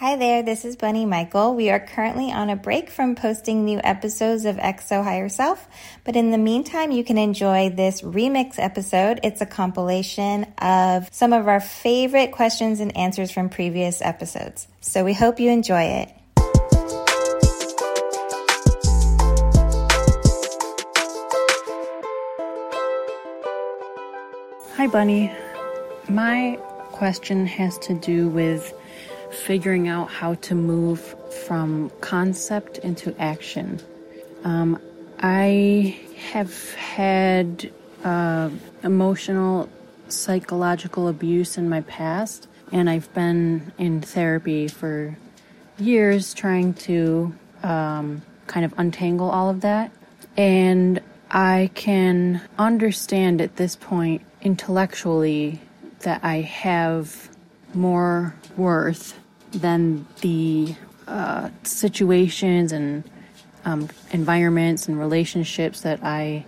Hi there, this is Bunny Michael. We are currently on a break from posting new episodes of XO Higher Self, but in the meantime, you can enjoy this remix episode. It's a compilation of some of our favorite questions and answers from previous episodes. So we hope you enjoy it. Hi, Bunny. My question has to do with figuring out how to move from concept into action. Um, I have had uh, emotional, psychological abuse in my past, and I've been in therapy for years trying to um, kind of untangle all of that. And I can understand at this point intellectually that I have more worth than the uh, situations and um, environments and relationships that I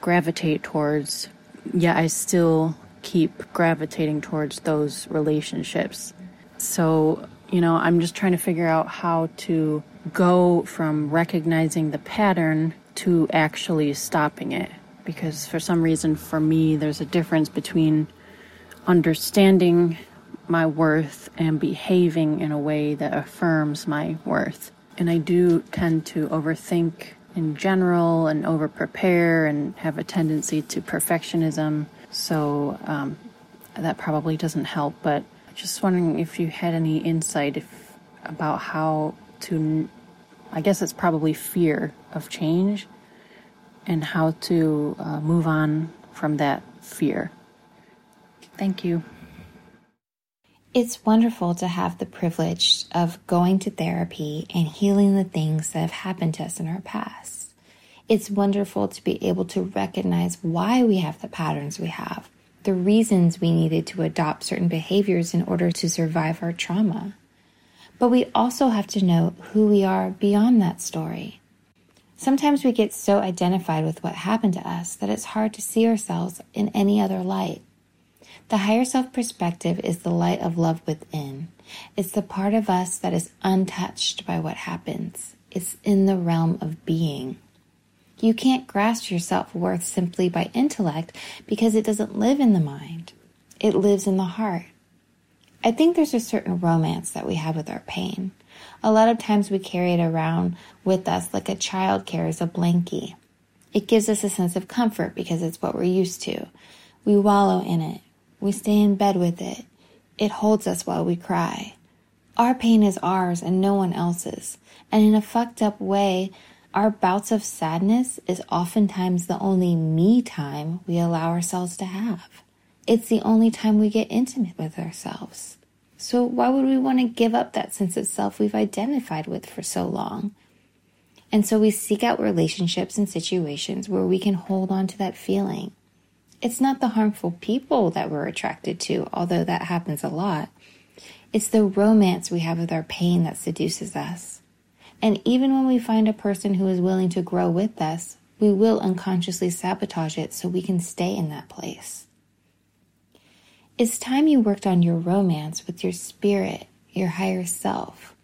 gravitate towards, yet I still keep gravitating towards those relationships. So, you know, I'm just trying to figure out how to go from recognizing the pattern to actually stopping it. Because for some reason, for me, there's a difference between understanding my worth and behaving in a way that affirms my worth. And I do tend to overthink in general and over prepare and have a tendency to perfectionism. So um, that probably doesn't help. But just wondering if you had any insight if, about how to, I guess it's probably fear of change and how to uh, move on from that fear. Thank you. It's wonderful to have the privilege of going to therapy and healing the things that have happened to us in our past. It's wonderful to be able to recognize why we have the patterns we have, the reasons we needed to adopt certain behaviors in order to survive our trauma. But we also have to know who we are beyond that story. Sometimes we get so identified with what happened to us that it's hard to see ourselves in any other light. The higher self perspective is the light of love within. It's the part of us that is untouched by what happens. It's in the realm of being. You can't grasp your self worth simply by intellect because it doesn't live in the mind. It lives in the heart. I think there's a certain romance that we have with our pain. A lot of times we carry it around with us like a child carries a blankie. It gives us a sense of comfort because it's what we're used to. We wallow in it. We stay in bed with it. It holds us while we cry. Our pain is ours and no one else's. And in a fucked up way, our bouts of sadness is oftentimes the only me time we allow ourselves to have. It's the only time we get intimate with ourselves. So why would we want to give up that sense of self we've identified with for so long? And so we seek out relationships and situations where we can hold on to that feeling. It's not the harmful people that we're attracted to, although that happens a lot. It's the romance we have with our pain that seduces us. And even when we find a person who is willing to grow with us, we will unconsciously sabotage it so we can stay in that place. It's time you worked on your romance with your spirit, your higher self.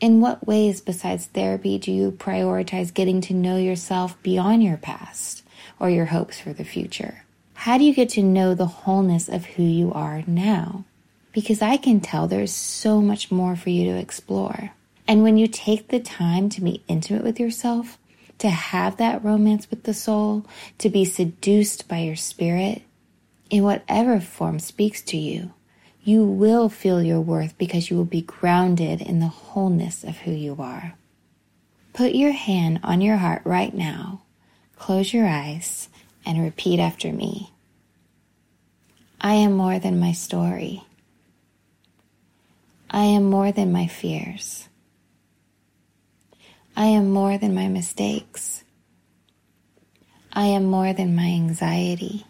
In what ways besides therapy do you prioritize getting to know yourself beyond your past or your hopes for the future? How do you get to know the wholeness of who you are now? Because I can tell there's so much more for you to explore. And when you take the time to be intimate with yourself, to have that romance with the soul, to be seduced by your spirit, in whatever form speaks to you, you will feel your worth because you will be grounded in the wholeness of who you are. Put your hand on your heart right now, close your eyes, and repeat after me. I am more than my story. I am more than my fears. I am more than my mistakes. I am more than my anxiety.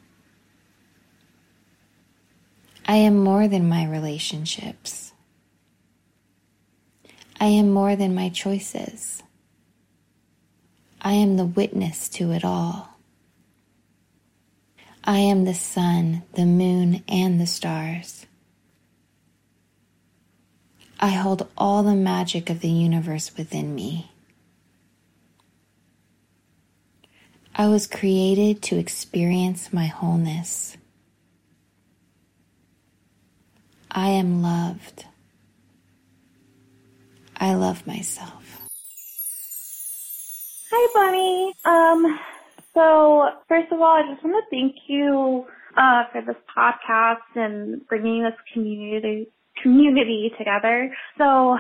I am more than my relationships. I am more than my choices. I am the witness to it all. I am the sun, the moon, and the stars. I hold all the magic of the universe within me. I was created to experience my wholeness. I am loved. I love myself. Hi, Bunny. Um, so first of all, I just want to thank you uh, for this podcast and bringing this community community together. So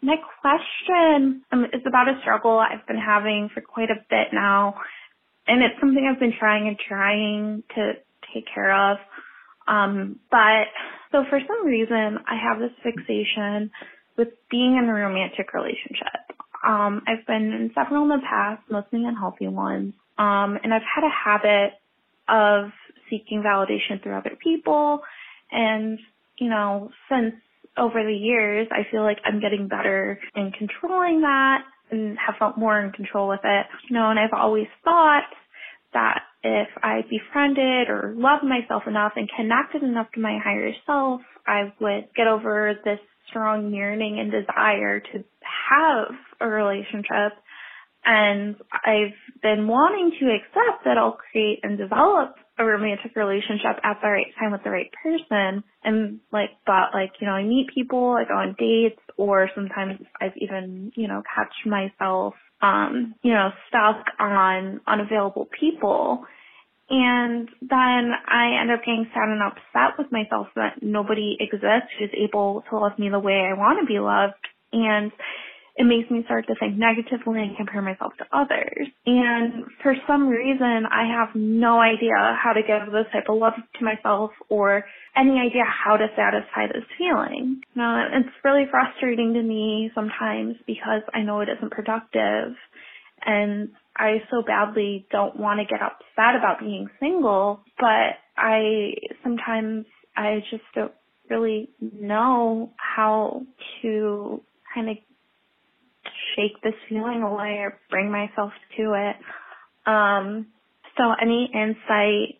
my question um, is about a struggle I've been having for quite a bit now, and it's something I've been trying and trying to take care of. Um, but so for some reason, I have this fixation with being in a romantic relationship. Um, I've been in several in the past, mostly unhealthy ones. Um, and I've had a habit of seeking validation through other people. And, you know, since over the years, I feel like I'm getting better in controlling that and have felt more in control with it. You know, and I've always thought that if I befriended or loved myself enough and connected enough to my higher self, I would get over this strong yearning and desire to have a relationship. And I've been wanting to accept that I'll create and develop a romantic relationship at the right time with the right person. And like, but like, you know, I meet people, I go on dates, or sometimes I've even, you know, catch myself, um, you know, stuck on unavailable people. And then I end up getting sad and upset with myself that nobody exists who's able to love me the way I want to be loved. And it makes me start to think negatively and compare myself to others. And for some reason, I have no idea how to give this type of love to myself or any idea how to satisfy this feeling. Now, it's really frustrating to me sometimes because I know it isn't productive and I so badly don't want to get upset about being single, but I sometimes I just don't really know how to kind of shake this feeling away or bring myself to it. Um, so any insight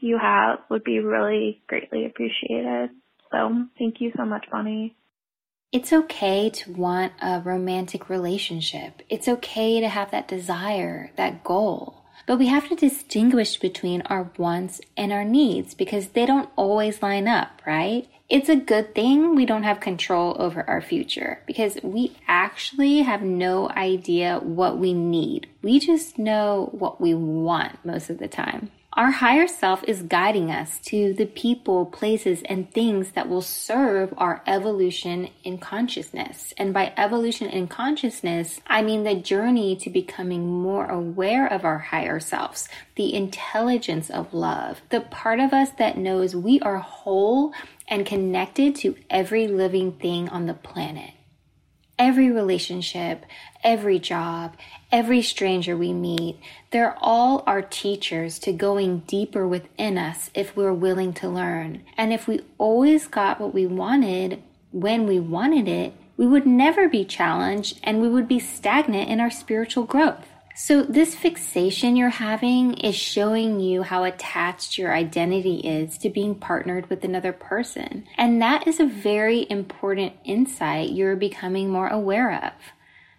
you have would be really greatly appreciated. So thank you so much, Bonnie. It's okay to want a romantic relationship. It's okay to have that desire, that goal. But we have to distinguish between our wants and our needs because they don't always line up, right? It's a good thing we don't have control over our future because we actually have no idea what we need. We just know what we want most of the time. Our higher self is guiding us to the people, places, and things that will serve our evolution in consciousness. And by evolution in consciousness, I mean the journey to becoming more aware of our higher selves, the intelligence of love, the part of us that knows we are whole and connected to every living thing on the planet. Every relationship, every job, every stranger we meet, they're all our teachers to going deeper within us if we're willing to learn. And if we always got what we wanted when we wanted it, we would never be challenged and we would be stagnant in our spiritual growth. So, this fixation you're having is showing you how attached your identity is to being partnered with another person. And that is a very important insight you're becoming more aware of.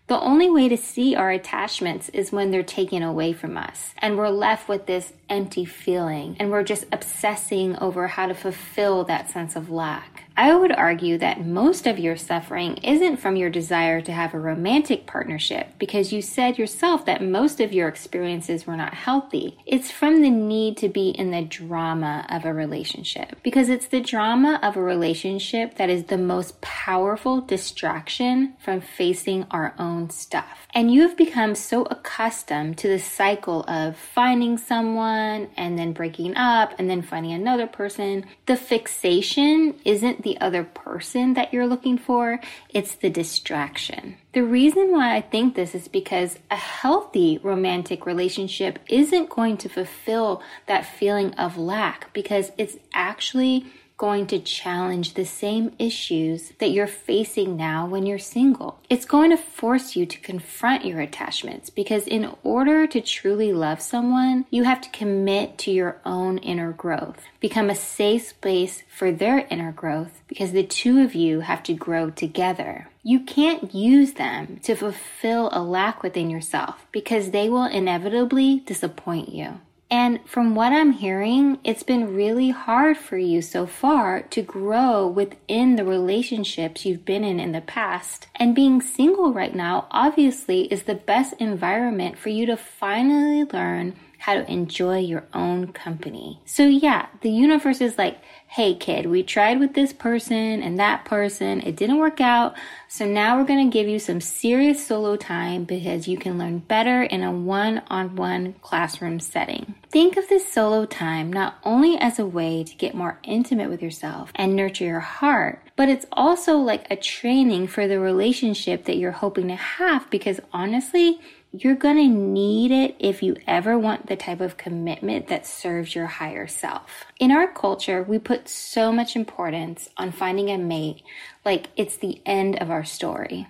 The only way to see our attachments is when they're taken away from us and we're left with this empty feeling and we're just obsessing over how to fulfill that sense of lack. I would argue that most of your suffering isn't from your desire to have a romantic partnership because you said yourself that most of your experiences were not healthy. It's from the need to be in the drama of a relationship because it's the drama of a relationship that is the most powerful distraction from facing our own stuff. And you have become so accustomed to the cycle of finding someone and then breaking up and then finding another person. The fixation isn't the other person that you're looking for, it's the distraction. The reason why I think this is because a healthy romantic relationship isn't going to fulfill that feeling of lack because it's actually going to challenge the same issues that you're facing now when you're single. It's going to force you to confront your attachments because in order to truly love someone, you have to commit to your own inner growth, become a safe space for their inner growth because the two of you have to grow together. You can't use them to fulfill a lack within yourself because they will inevitably disappoint you. And from what I'm hearing, it's been really hard for you so far to grow within the relationships you've been in in the past. And being single right now obviously is the best environment for you to finally learn how to enjoy your own company. So yeah, the universe is like, hey kid, we tried with this person and that person, it didn't work out. So now we're going to give you some serious solo time because you can learn better in a one on one classroom setting. Think of this solo time not only as a way to get more intimate with yourself and nurture your heart, but it's also like a training for the relationship that you're hoping to have because honestly, you're going to need it if you ever want the type of commitment that serves your higher self. In our culture, we put so much importance on finding a mate like it's the end of our story.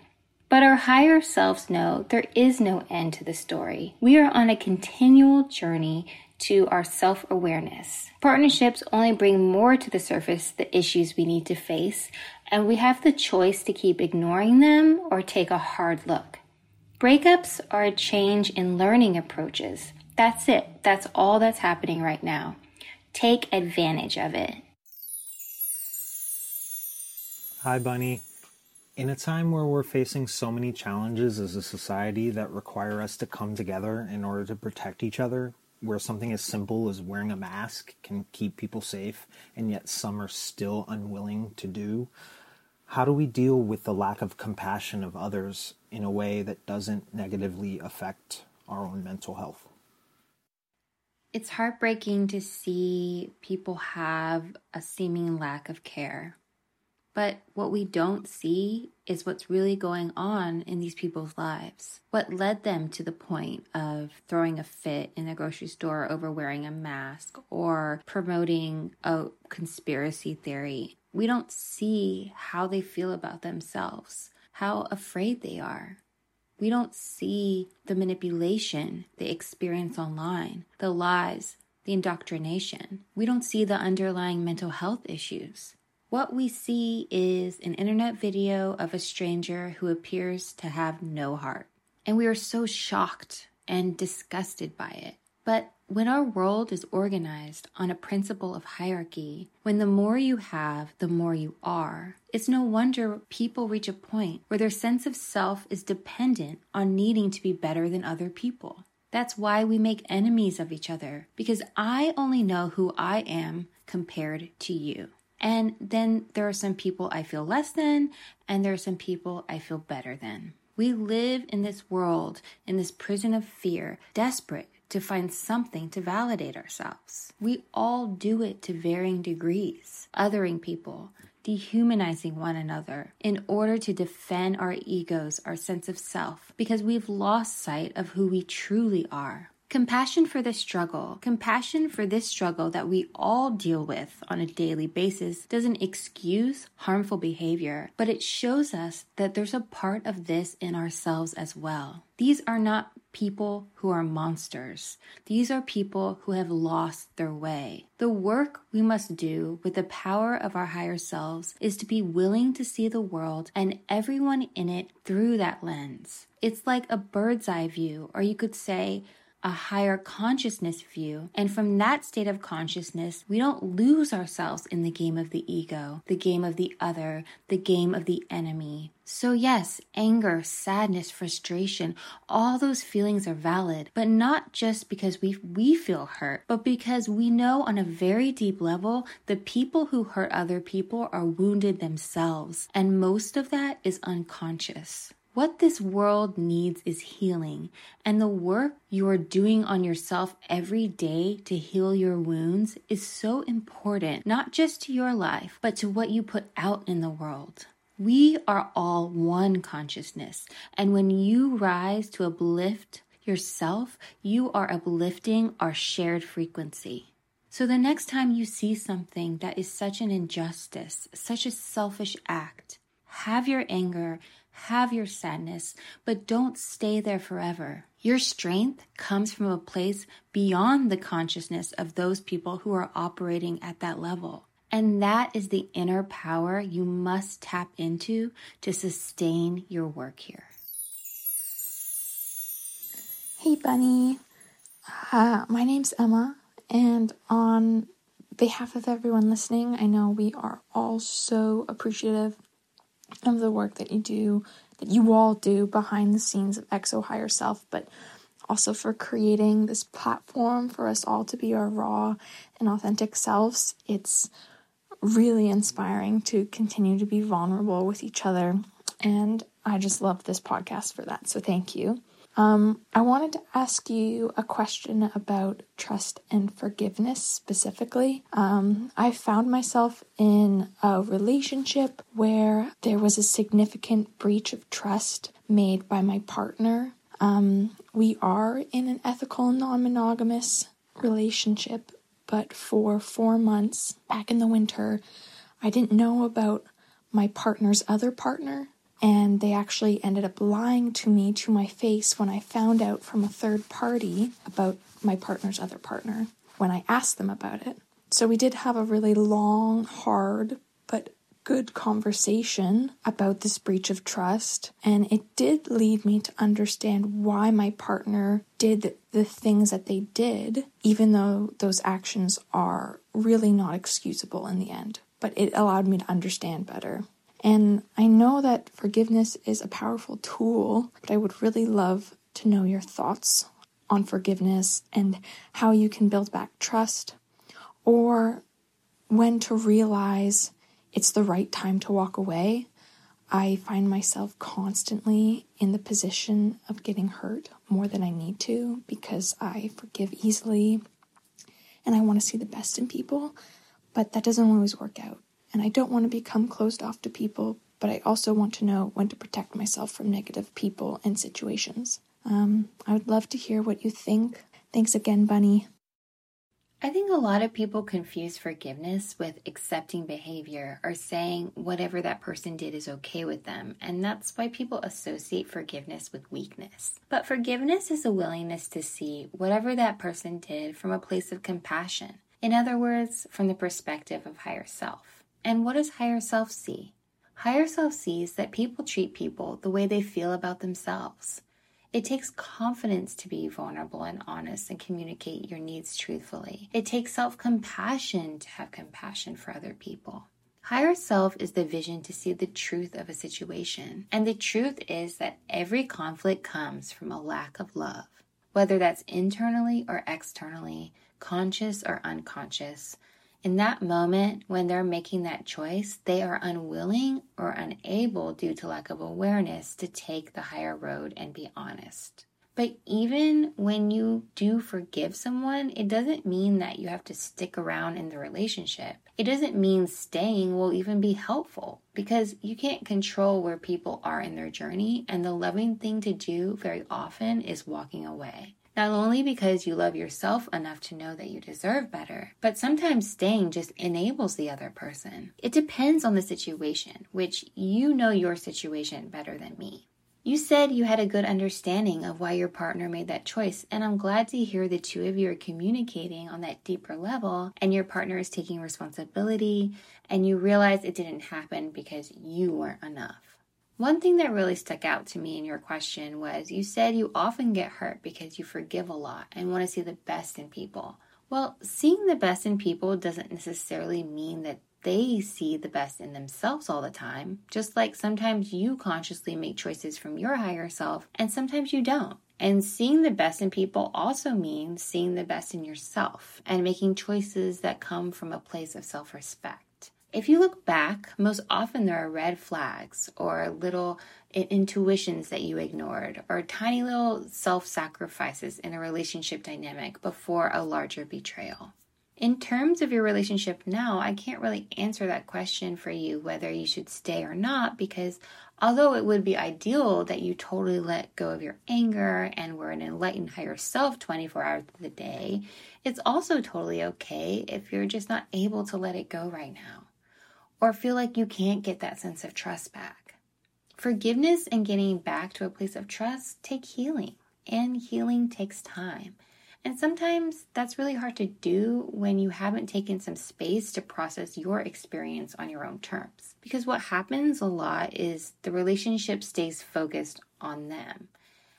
But our higher selves know there is no end to the story. We are on a continual journey to our self awareness. Partnerships only bring more to the surface the issues we need to face, and we have the choice to keep ignoring them or take a hard look. Breakups are a change in learning approaches. That's it. That's all that's happening right now. Take advantage of it. Hi, Bunny. In a time where we're facing so many challenges as a society that require us to come together in order to protect each other, where something as simple as wearing a mask can keep people safe, and yet some are still unwilling to do, how do we deal with the lack of compassion of others in a way that doesn't negatively affect our own mental health? It's heartbreaking to see people have a seeming lack of care. But what we don't see is what's really going on in these people's lives. What led them to the point of throwing a fit in a grocery store over wearing a mask or promoting a conspiracy theory we don't see how they feel about themselves, how afraid they are. We don't see the manipulation they experience online, the lies, the indoctrination. We don't see the underlying mental health issues. What we see is an internet video of a stranger who appears to have no heart. And we are so shocked and disgusted by it. But when our world is organized on a principle of hierarchy, when the more you have, the more you are, it's no wonder people reach a point where their sense of self is dependent on needing to be better than other people. That's why we make enemies of each other, because I only know who I am compared to you. And then there are some people I feel less than, and there are some people I feel better than. We live in this world, in this prison of fear, desperate to find something to validate ourselves. We all do it to varying degrees, othering people, dehumanizing one another in order to defend our egos, our sense of self, because we've lost sight of who we truly are. Compassion for this struggle, compassion for this struggle that we all deal with on a daily basis doesn't excuse harmful behavior, but it shows us that there's a part of this in ourselves as well. These are not people who are monsters. These are people who have lost their way. The work we must do with the power of our higher selves is to be willing to see the world and everyone in it through that lens. It's like a bird's eye view, or you could say, a higher consciousness view. And from that state of consciousness, we don't lose ourselves in the game of the ego, the game of the other, the game of the enemy. So, yes, anger, sadness, frustration, all those feelings are valid, but not just because we, we feel hurt, but because we know on a very deep level the people who hurt other people are wounded themselves. And most of that is unconscious. What this world needs is healing, and the work you are doing on yourself every day to heal your wounds is so important, not just to your life, but to what you put out in the world. We are all one consciousness, and when you rise to uplift yourself, you are uplifting our shared frequency. So the next time you see something that is such an injustice, such a selfish act, have your anger have your sadness, but don't stay there forever. Your strength comes from a place beyond the consciousness of those people who are operating at that level. And that is the inner power you must tap into to sustain your work here. Hey, Bunny. Uh, my name's Emma, and on behalf of everyone listening, I know we are all so appreciative of the work that you do, that you all do behind the scenes of XO Higher Self, but also for creating this platform for us all to be our raw and authentic selves. It's really inspiring to continue to be vulnerable with each other. And I just love this podcast for that. So thank you. Um, I wanted to ask you a question about trust and forgiveness specifically. Um, I found myself in a relationship where there was a significant breach of trust made by my partner. Um, we are in an ethical, non monogamous relationship, but for four months back in the winter, I didn't know about my partner's other partner and they actually ended up lying to me to my face when I found out from a third party about my partner's other partner when I asked them about it. So we did have a really long, hard, but good conversation about this breach of trust. And it did lead me to understand why my partner did the things that they did, even though those actions are really not excusable in the end. But it allowed me to understand better. And I know that forgiveness is a powerful tool, but I would really love to know your thoughts on forgiveness and how you can build back trust or when to realize it's the right time to walk away. I find myself constantly in the position of getting hurt more than I need to because I forgive easily and I want to see the best in people, but that doesn't always work out and I don't want to become closed off to people, but I also want to know when to protect myself from negative people and situations. Um, I would love to hear what you think. Thanks again, Bunny. I think a lot of people confuse forgiveness with accepting behavior or saying whatever that person did is okay with them, and that's why people associate forgiveness with weakness. But forgiveness is a willingness to see whatever that person did from a place of compassion. In other words, from the perspective of higher self. And what does higher self see? Higher self sees that people treat people the way they feel about themselves. It takes confidence to be vulnerable and honest and communicate your needs truthfully. It takes self compassion to have compassion for other people. Higher self is the vision to see the truth of a situation. And the truth is that every conflict comes from a lack of love, whether that's internally or externally, conscious or unconscious in that moment when they're making that choice, they are unwilling or unable due to lack of awareness to take the higher road and be honest. But even when you do forgive someone, it doesn't mean that you have to stick around in the relationship. It doesn't mean staying will even be helpful because you can't control where people are in their journey, and the loving thing to do very often is walking away. Not only because you love yourself enough to know that you deserve better, but sometimes staying just enables the other person. It depends on the situation, which you know your situation better than me. You said you had a good understanding of why your partner made that choice, and I'm glad to hear the two of you are communicating on that deeper level and your partner is taking responsibility and you realize it didn't happen because you weren't enough. One thing that really stuck out to me in your question was you said you often get hurt because you forgive a lot and want to see the best in people. Well, seeing the best in people doesn't necessarily mean that they see the best in themselves all the time, just like sometimes you consciously make choices from your higher self and sometimes you don't. And seeing the best in people also means seeing the best in yourself and making choices that come from a place of self respect. If you look back, most often there are red flags or little intuitions that you ignored or tiny little self sacrifices in a relationship dynamic before a larger betrayal. In terms of your relationship now, I can't really answer that question for you whether you should stay or not because although it would be ideal that you totally let go of your anger and were an enlightened higher self 24 hours of the day, it's also totally okay if you're just not able to let it go right now or feel like you can't get that sense of trust back. Forgiveness and getting back to a place of trust take healing, and healing takes time. And sometimes that's really hard to do when you haven't taken some space to process your experience on your own terms. Because what happens a lot is the relationship stays focused on them.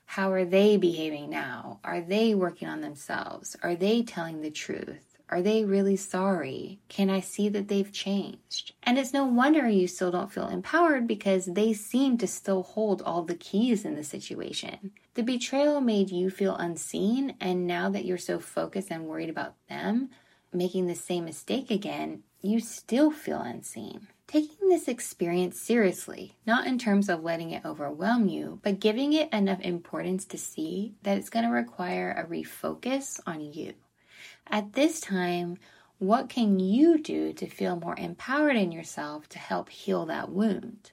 How are they behaving now? Are they working on themselves? Are they telling the truth? Are they really sorry? Can I see that they've changed? And it's no wonder you still don't feel empowered because they seem to still hold all the keys in the situation. The betrayal made you feel unseen, and now that you're so focused and worried about them making the same mistake again, you still feel unseen. Taking this experience seriously, not in terms of letting it overwhelm you, but giving it enough importance to see that it's going to require a refocus on you. At this time, what can you do to feel more empowered in yourself to help heal that wound?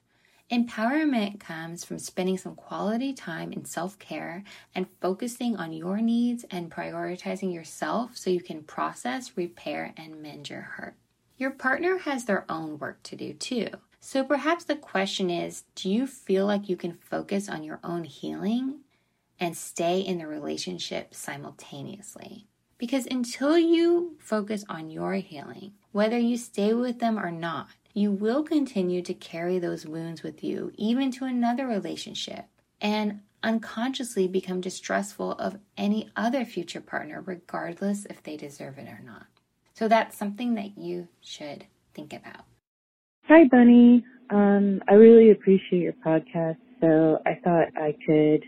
Empowerment comes from spending some quality time in self care and focusing on your needs and prioritizing yourself so you can process, repair, and mend your hurt. Your partner has their own work to do too. So perhaps the question is do you feel like you can focus on your own healing and stay in the relationship simultaneously? Because until you focus on your healing, whether you stay with them or not, you will continue to carry those wounds with you, even to another relationship, and unconsciously become distrustful of any other future partner, regardless if they deserve it or not. So that's something that you should think about. Hi, Bunny. Um, I really appreciate your podcast, so I thought I could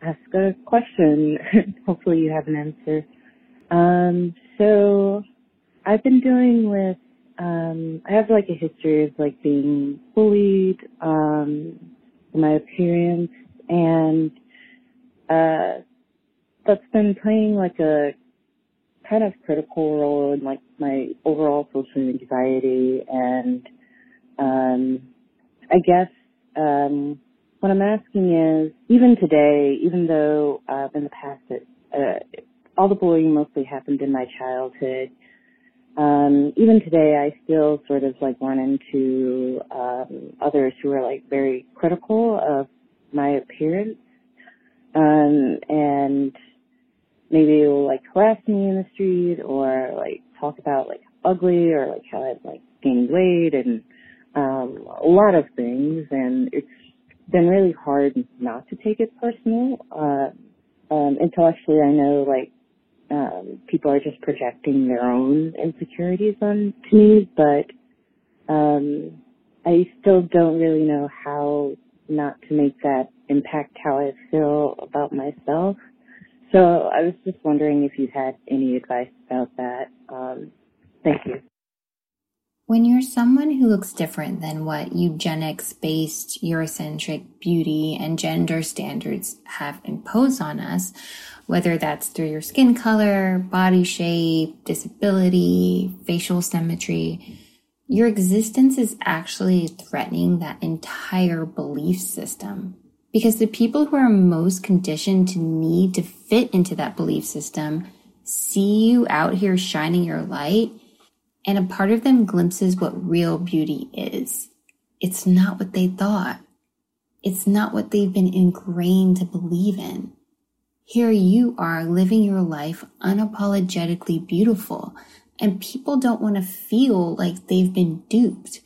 ask a question. Hopefully, you have an answer. Um, so I've been dealing with, um, I have like a history of like being bullied, um, my appearance and, uh, that's been playing like a kind of critical role in like my overall social anxiety and, um, I guess, um, what I'm asking is, even today, even though, uh, in the past it, uh, all the bullying mostly happened in my childhood. Um, even today, I still sort of like run into um, others who are like very critical of my appearance, um, and maybe will like harass me in the street or like talk about like ugly or like how I've like gained weight and um, a lot of things, and it's been really hard not to take it personal. Uh, um, intellectually, I know like um, people are just projecting their own insecurities on to me, but um, I still don't really know how not to make that impact how I feel about myself. So I was just wondering if you had any advice about that. Um, thank you. When you're someone who looks different than what eugenics based Eurocentric beauty and gender standards have imposed on us, whether that's through your skin color, body shape, disability, facial symmetry, your existence is actually threatening that entire belief system. Because the people who are most conditioned to need to fit into that belief system see you out here shining your light and a part of them glimpses what real beauty is. It's not what they thought. It's not what they've been ingrained to believe in. Here you are living your life unapologetically beautiful, and people don't want to feel like they've been duped.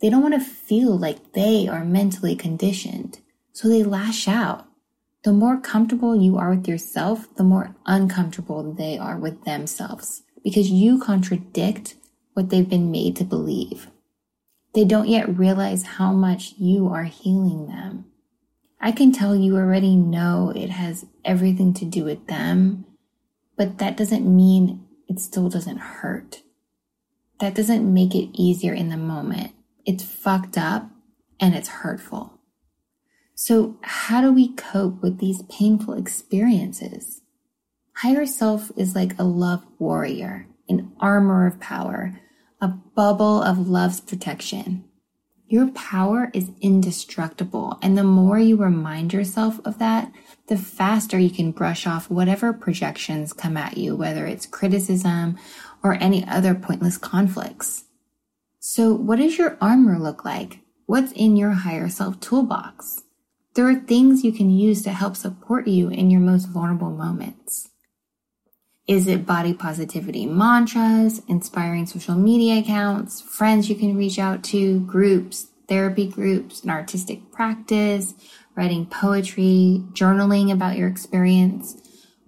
They don't want to feel like they are mentally conditioned, so they lash out. The more comfortable you are with yourself, the more uncomfortable they are with themselves because you contradict what they've been made to believe. They don't yet realize how much you are healing them. I can tell you already know it has everything to do with them, but that doesn't mean it still doesn't hurt. that doesn't make it easier in the moment. It's fucked up and it's hurtful. So how do we cope with these painful experiences? Higher self is like a love warrior, an armor of power, a bubble of love's protection. Your power is indestructible. And the more you remind yourself of that, the faster you can brush off whatever projections come at you, whether it's criticism or any other pointless conflicts. So what does your armor look like? What's in your higher self toolbox? There are things you can use to help support you in your most vulnerable moments. Is it body positivity mantras, inspiring social media accounts, friends you can reach out to, groups, therapy groups, an artistic practice, writing poetry, journaling about your experience?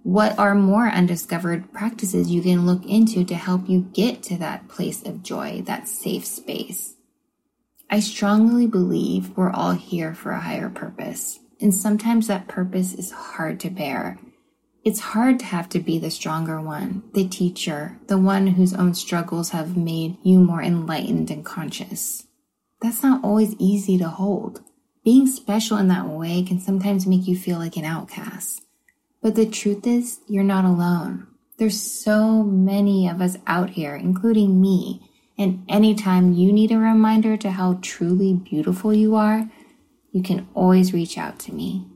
What are more undiscovered practices you can look into to help you get to that place of joy, that safe space? I strongly believe we're all here for a higher purpose, and sometimes that purpose is hard to bear it's hard to have to be the stronger one, the teacher, the one whose own struggles have made you more enlightened and conscious. That's not always easy to hold. Being special in that way can sometimes make you feel like an outcast. But the truth is, you're not alone. There's so many of us out here, including me. And anytime you need a reminder to how truly beautiful you are, you can always reach out to me.